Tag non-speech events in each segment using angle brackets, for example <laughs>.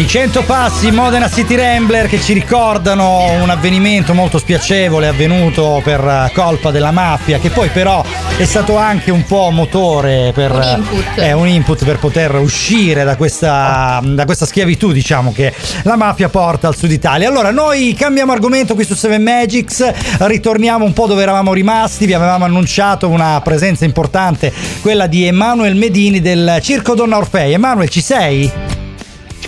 I 100 passi Modena City Rambler che ci ricordano un avvenimento molto spiacevole avvenuto per colpa della mafia, che poi però è stato anche un po' motore per Un input. eh, un input per poter uscire da questa, da questa schiavitù, diciamo, che la mafia porta al sud Italia. Allora, noi cambiamo argomento qui su Seven Magics, ritorniamo un po' dove eravamo rimasti, vi avevamo annunciato una presenza importante, quella di Emanuel Medini del Circo Donna Orfei. Emanuel, ci sei?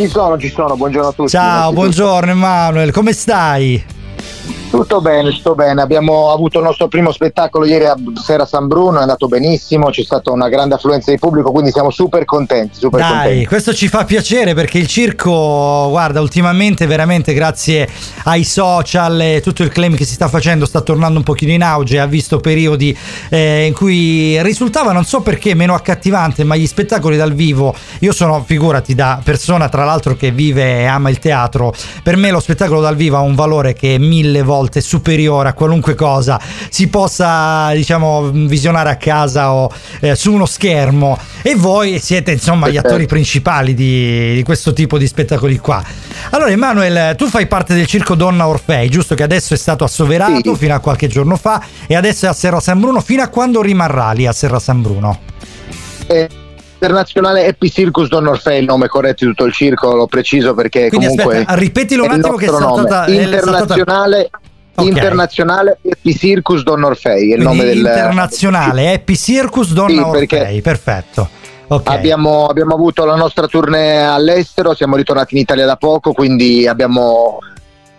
Ci sono, ci sono, buongiorno a tutti. Ciao, buongiorno Emanuel, come stai? Tutto bene, tutto bene. Abbiamo avuto il nostro primo spettacolo ieri a Sera San Bruno, è andato benissimo, c'è stata una grande affluenza di pubblico, quindi siamo super contenti, super Dai, contenti. questo ci fa piacere perché il circo, guarda, ultimamente veramente grazie ai social e tutto il claim che si sta facendo sta tornando un pochino in auge, ha visto periodi eh, in cui risultava, non so perché, meno accattivante, ma gli spettacoli dal vivo, io sono, figurati, da persona tra l'altro che vive e ama il teatro, per me lo spettacolo dal vivo ha un valore che è mille volte superiore a qualunque cosa si possa, diciamo, visionare a casa o eh, su uno schermo e voi siete insomma gli attori principali di, di questo tipo di spettacoli qua. Allora Emanuele, tu fai parte del Circo Donna Orfei, giusto che adesso è stato assoverato Sì. fino a qualche giorno fa e adesso è a Serra San Bruno, fino a quando rimarrà lì a Serra San Bruno? Eh, Internazionale Happy Circus Don Orfei, il nome corretto di tutto il circo, l'ho preciso perché Quindi comunque aspetta, ripetilo un attimo che è nome. saltata- è saltata- Internazionale, Ok. internazionale Happy Circus Don Orfei, è il Quindi nome del internazionale Happy Circus Donna Sì, Orfei, perfetto. Ok. Abbiamo, abbiamo avuto la nostra tournée all'estero, siamo ritornati in Italia da poco, quindi abbiamo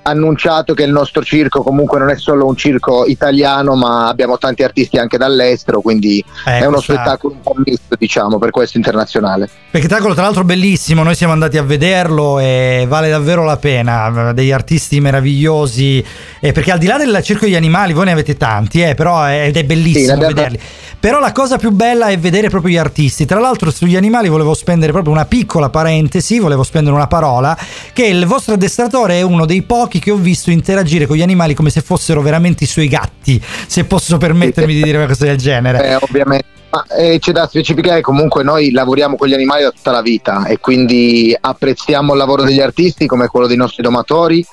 annunciato che il nostro circo comunque non è solo un circo italiano, ma abbiamo tanti artisti anche dall'estero, quindi Eh, è uno questa- spettacolo un po' misto, diciamo, per questo internazionale. Spettacolo tra l'altro bellissimo, noi siamo andati a vederlo e vale davvero la pena, degli artisti meravigliosi, eh, perché al di là del circo degli animali voi ne avete tanti, eh, però è, ed è Sì, bellissimo abbiamo- vederli. Però la cosa più bella è vedere proprio gli artisti. Tra l'altro sugli animali volevo spendere proprio una piccola parentesi, volevo spendere una parola, che il vostro addestratore è uno dei pochi che ho visto interagire con gli animali come se fossero veramente i suoi gatti, se posso permettermi di dire una cosa del genere. Eh, ovviamente. Ma eh, c'è da specificare comunque noi lavoriamo con gli animali da tutta la vita e quindi apprezziamo il lavoro degli artisti come quello dei nostri domatori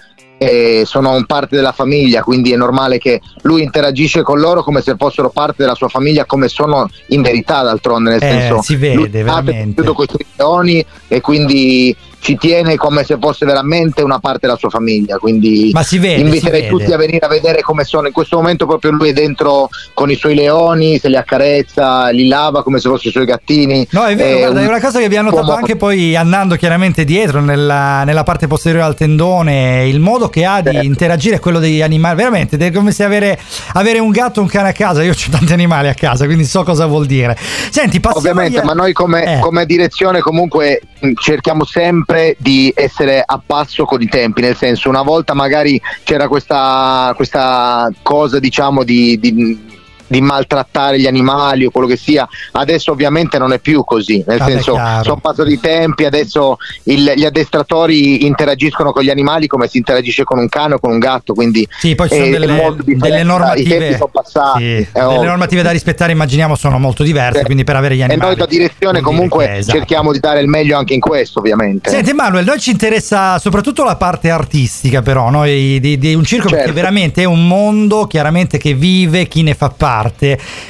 sono parte della famiglia, quindi è normale che lui interagisce con loro come se fossero parte della sua famiglia, come sono in verità d'altronde, nel Eh, senso si vede, veramente. cresciuto con i leoni e quindi ci tiene come se fosse veramente una parte della sua famiglia, quindi Ma si vede, inviterei si vede. tutti a venire a vedere come sono in questo momento proprio lui è dentro con i suoi leoni, se li accarezza, li lava come se fossero i suoi gattini. No, è vero, Eh, guarda, è un una cosa che abbiamo notato uomo- anche poi andando chiaramente dietro nella, nella parte posteriore al tendone, il modo che ha di Certo. interagire è quello degli animali, veramente è come se avere, avere un gatto o un cane a casa, io ho tanti animali a casa, quindi so cosa vuol dire. Senti, passiamo Ovviamente, agli- ma noi come, Eh. come direzione comunque mh, cerchiamo sempre di essere a passo con i tempi, nel senso una volta magari c'era questa, questa cosa diciamo di, di- di maltrattare gli animali o quello che sia, adesso ovviamente non è più così, nel Vabbè, senso sono passati i tempi, adesso il- gli addestratori interagiscono con gli animali come si interagisce con un cane o con un gatto, quindi Sì, poi ci sono delle, delle normative. passati, sì, è delle normative da rispettare, immaginiamo, sono molto diverse. Sì. Quindi per avere gli E animali. noi da direzione dire comunque che- esatto. cerchiamo di dare il meglio anche in questo, ovviamente. Senti Emanuele, noi ci interessa soprattutto la parte artistica però, noi di, di un circo perché Certo. veramente è un mondo chiaramente che vive chi ne fa parte,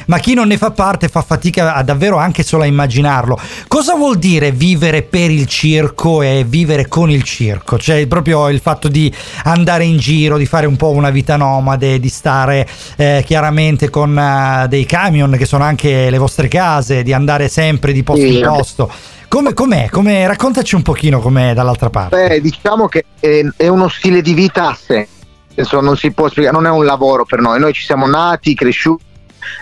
ma chi non ne fa parte fa fatica a davvero anche solo a immaginarlo. Cosa vuol dire vivere per il circo e vivere con il circo? Cioè proprio il fatto di andare in giro, di fare un po' una vita nomade, di stare eh, chiaramente con eh, dei camion che sono anche le vostre case, di andare sempre di posto Sì. in posto. Come, com'è? Come- raccontaci un pochino com'è dall'altra parte. Beh, diciamo che è, è uno stile di vita a sé, non si può spiegare, non è un lavoro per noi, noi ci siamo nati, cresciuti,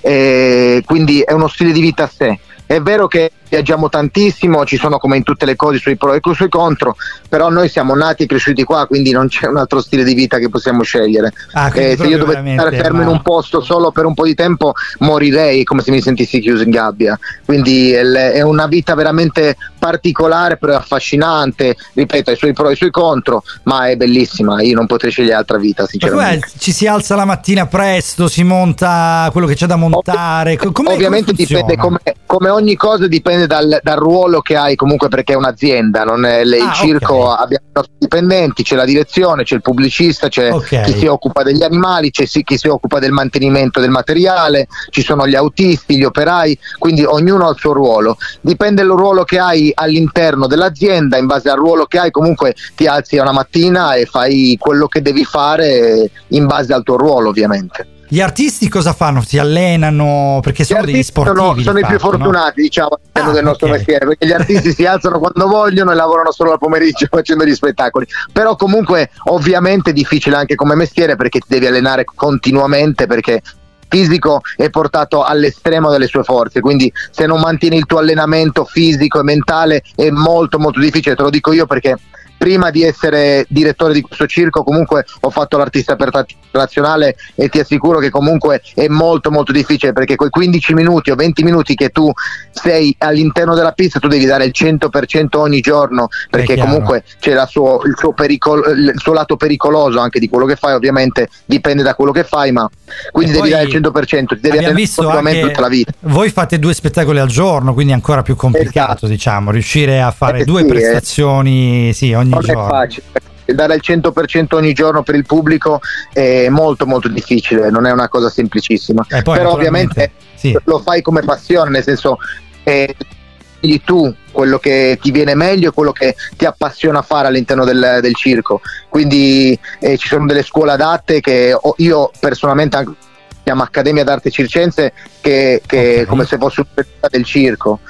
eh, quindi è uno stile di vita a sé. È vero che viaggiamo tantissimo, ci sono come in tutte le cose i suoi pro e i suoi contro, però noi siamo nati e cresciuti qua, quindi non c'è un altro stile di vita che possiamo scegliere. Ah, Eh, se io dovessi stare fermo in ma- un posto solo per un po' di tempo morirei come se mi sentissi chiuso in gabbia. Quindi è, una vita veramente particolare, però affascinante. Ripeto, i suoi pro e i suoi contro, ma è bellissima. Io non potrei scegliere altra vita, sinceramente. com'è? ci si alza la mattina presto, si monta quello che c'è da montare. com'è- Ovviamente dipende come, come ogni cosa dipende dipende dal, dal, ruolo che hai comunque perché è un'azienda, non è il ah, circo, okay. abbiamo i nostri dipendenti, c'è la direzione, c'è il pubblicista, c'è okay. chi si occupa degli animali, c'è chi si occupa del mantenimento del materiale, ci sono gli autisti, gli operai, quindi ognuno ha il suo ruolo. Dipende dal ruolo che hai all'interno dell'azienda, in base al ruolo che hai comunque ti alzi una mattina e fai quello che devi fare in base al tuo ruolo ovviamente. Gli artisti cosa fanno? Si allenano? Perché sono degli sportivi? Sono, sono i più fortunati, no? diciamo, all'interno ah, del nostro okay. mestiere, perché gli artisti si alzano quando vogliono e lavorano solo al pomeriggio <laughs> facendo gli spettacoli. Però comunque ovviamente è difficile anche come mestiere perché ti devi allenare continuamente perché fisico è portato all'estremo delle sue forze, quindi se non mantieni il tuo allenamento fisico e mentale è molto molto difficile, te lo dico io perché prima di essere direttore di questo circo comunque ho fatto l'artista per nazionale e ti assicuro che comunque è molto molto difficile perché quei 15 minuti o 20 minuti che tu sei all'interno della pista tu devi dare il 100% ogni giorno perché comunque c'è suo, il, suo pericolo, il, suo lato pericoloso anche di quello che fai ovviamente dipende da quello che fai ma quindi devi dare il 100% ti devi allenare continuamente tutta la vita voi fate due spettacoli al giorno quindi è ancora più complicato esatto. diciamo riuscire a fare eh, due sì, prestazioni eh. sì ogni non giorno. è facile dare il 100% ogni giorno per il pubblico è molto molto difficile, non è una cosa semplicissima. Eh, Però ovviamente sì. lo fai come passione, nel senso eh, tu quello che ti viene meglio e quello che ti appassiona fare all'interno del, del circo. Quindi eh, ci sono delle scuole adatte che io personalmente anche chiamo Accademia d'Arte Circense che, che okay. come se fosse un'università del circo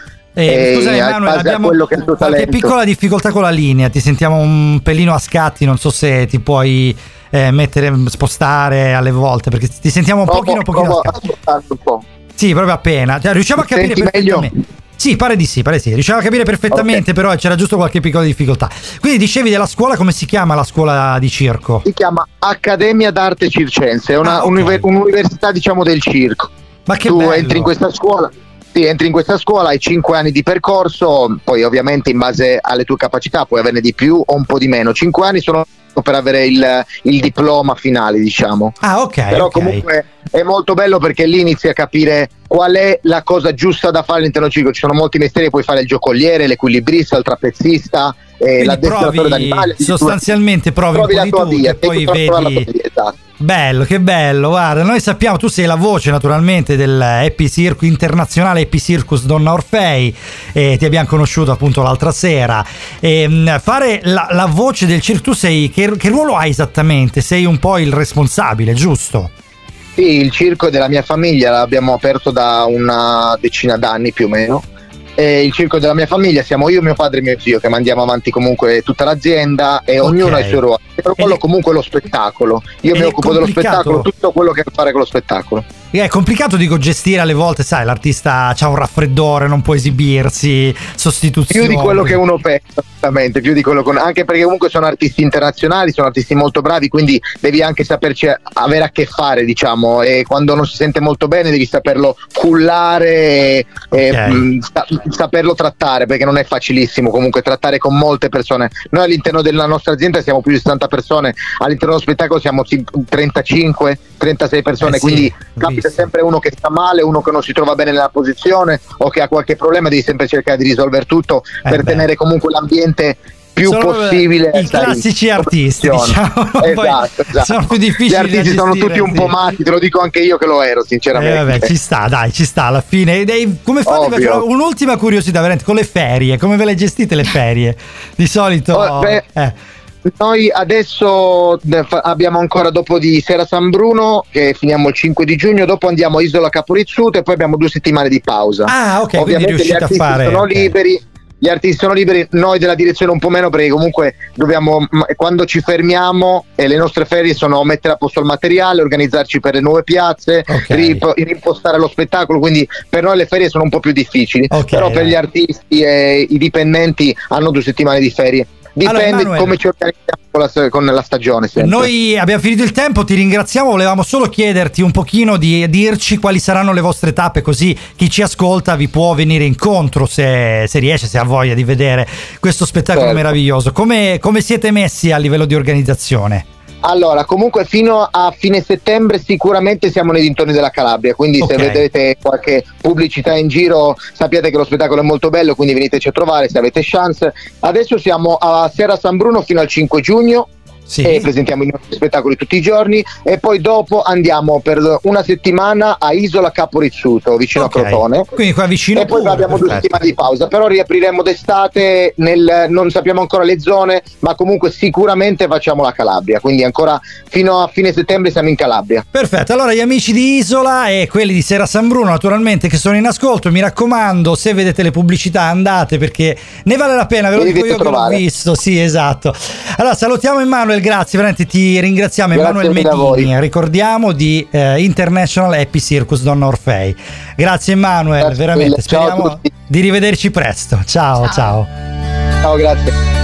eh, scusa Emanuele, abbiamo qualche piccola difficoltà con la linea, ti sentiamo un pelino a scatti, non so se ti puoi eh, mettere, spostare alle volte, perché ti sentiamo un provo, pochino, pochino a scatti. Un po'. Sì, proprio appena. Cioè, riusciamo a capire perfettamente. Meglio? Sì, pare di sì, pare di sì. Riusciamo a capire perfettamente, okay. però c'era giusto qualche piccola difficoltà. Quindi dicevi della scuola, come si chiama la scuola di circo? Si chiama Accademia d'Arte Circense, è una, ah, okay. un'univer- un'università diciamo del circo. Ma che tu bello. entri in questa scuola sì, entri in questa scuola, hai 5 anni di percorso, poi ovviamente in base alle tue capacità puoi averne di più o un po' di meno. 5 anni sono per avere il, il, diploma finale, diciamo. Ah, ok. Però okay. comunque è molto bello perché lì inizi a capire qual è la cosa giusta da fare all'interno del circo. Ci sono molti mestieri, puoi fare il giocoliere, l'equilibrista, il trapezzista, eh, l'addestratore d'animali. Sostanzialmente provi, provi la tua via, e poi vedi. Esatto. Bello, che bello, guarda, noi sappiamo, tu sei la voce naturalmente del Happy Circus internazionale Happy Circus Donna Orfei, e ti abbiamo conosciuto appunto l'altra sera. E, mm, fare la, la, voce del circo, tu sei, che, che ruolo hai esattamente? Sei un po' il responsabile, giusto? Sì, il circo è della mia famiglia, l'abbiamo aperto da una decina d'anni più o meno eh, il circo della mia famiglia siamo io, mio padre e mio zio che mandiamo avanti comunque tutta l'azienda e okay. ognuno ha il suo ruolo. Il ruolo è... comunque lo spettacolo. Io mi occupo dello spettacolo, tutto quello che ha a fare con lo spettacolo. È complicato dico gestire alle volte, sai, l'artista ha un raffreddore, non può esibirsi, sostituzioni. Più di quello che uno pensa, esattamente, più di quello che anche perché comunque sono artisti internazionali, sono artisti molto bravi, quindi devi anche saperci avere a che fare, diciamo, e quando non si sente molto bene devi saperlo cullare e, okay. e sa- saperlo trattare, perché non è facilissimo comunque trattare con molte persone. Noi all'interno della nostra azienda siamo più di 60 persone, all'interno dello spettacolo siamo 35, 36 persone, eh sì, quindi capita sempre uno che sta male, uno che non si trova bene nella posizione o che ha qualche problema, devi sempre cercare di risolvere tutto eh per beh. tenere comunque l'ambiente più sono possibile i classici artisti <laughs> diciamo esatto, esatto. sono più difficili gli artisti sono tutti un po' matti te lo dico anche io che lo ero sinceramente eh, vabbè, ci sta dai ci sta alla fine Dei, come fate un'ultima curiosità veramente con le ferie come ve le gestite le ferie di solito oh, beh, eh noi adesso abbiamo ancora dopo di Sera San Bruno, che finiamo il 5 di giugno, dopo andiamo a Isola Caporizzuto e poi abbiamo due settimane di pausa. Ah, ok, Ovviamente gli artisti fare... sono okay. liberi. Gli artisti sono liberi, noi della direzione un po' meno perché comunque dobbiamo, quando ci fermiamo e le nostre ferie sono mettere a posto il materiale, organizzarci per le nuove piazze, okay. rimpostare lo spettacolo, quindi per noi le ferie sono un po' più difficili, okay, però per gli artisti e i dipendenti hanno due settimane di ferie. Dipende allora, come ci organizziamo con la, con la stagione. Sempre. Noi abbiamo finito il tempo, ti ringraziamo. Volevamo solo chiederti un pochino di dirci quali saranno le vostre tappe, così chi ci ascolta vi può venire incontro se, se riesce, se ha voglia di vedere questo spettacolo certo. meraviglioso. Come, come siete messi a livello di organizzazione? Allora, comunque fino a fine settembre sicuramente siamo nei dintorni della Calabria, quindi Ok. se vedete qualche pubblicità in giro sappiate che lo spettacolo è molto bello, quindi veniteci a trovare se avete chance. Adesso siamo a Sera San Bruno fino al 5 giugno Sì. e presentiamo i nostri spettacoli tutti i giorni e poi dopo andiamo per una settimana a Isola Capo Rizzuto, vicino Ok. a Crotone. Quindi qua vicino E poi pure, abbiamo due perfetto. settimane di pausa, però riapriremo d'estate, nel, non sappiamo ancora le zone, ma comunque sicuramente facciamo la Calabria, quindi ancora fino a fine settembre siamo in Calabria. Perfetto, allora gli amici di Isola e quelli di Sera San Bruno naturalmente che sono in ascolto, mi raccomando se vedete le pubblicità andate perché ne vale la pena, ve lo dico io che l'ho visto, sì esatto. Allora salutiamo Emanuele, grazie, veramente ti ringraziamo Grazie Emanuele. Medini, ricordiamo di eh, International Happy Circus Donna Orfei. Grazie Emanuele, veramente, ciao speriamo di rivederci presto. ciao. ciao. Ciao, grazie.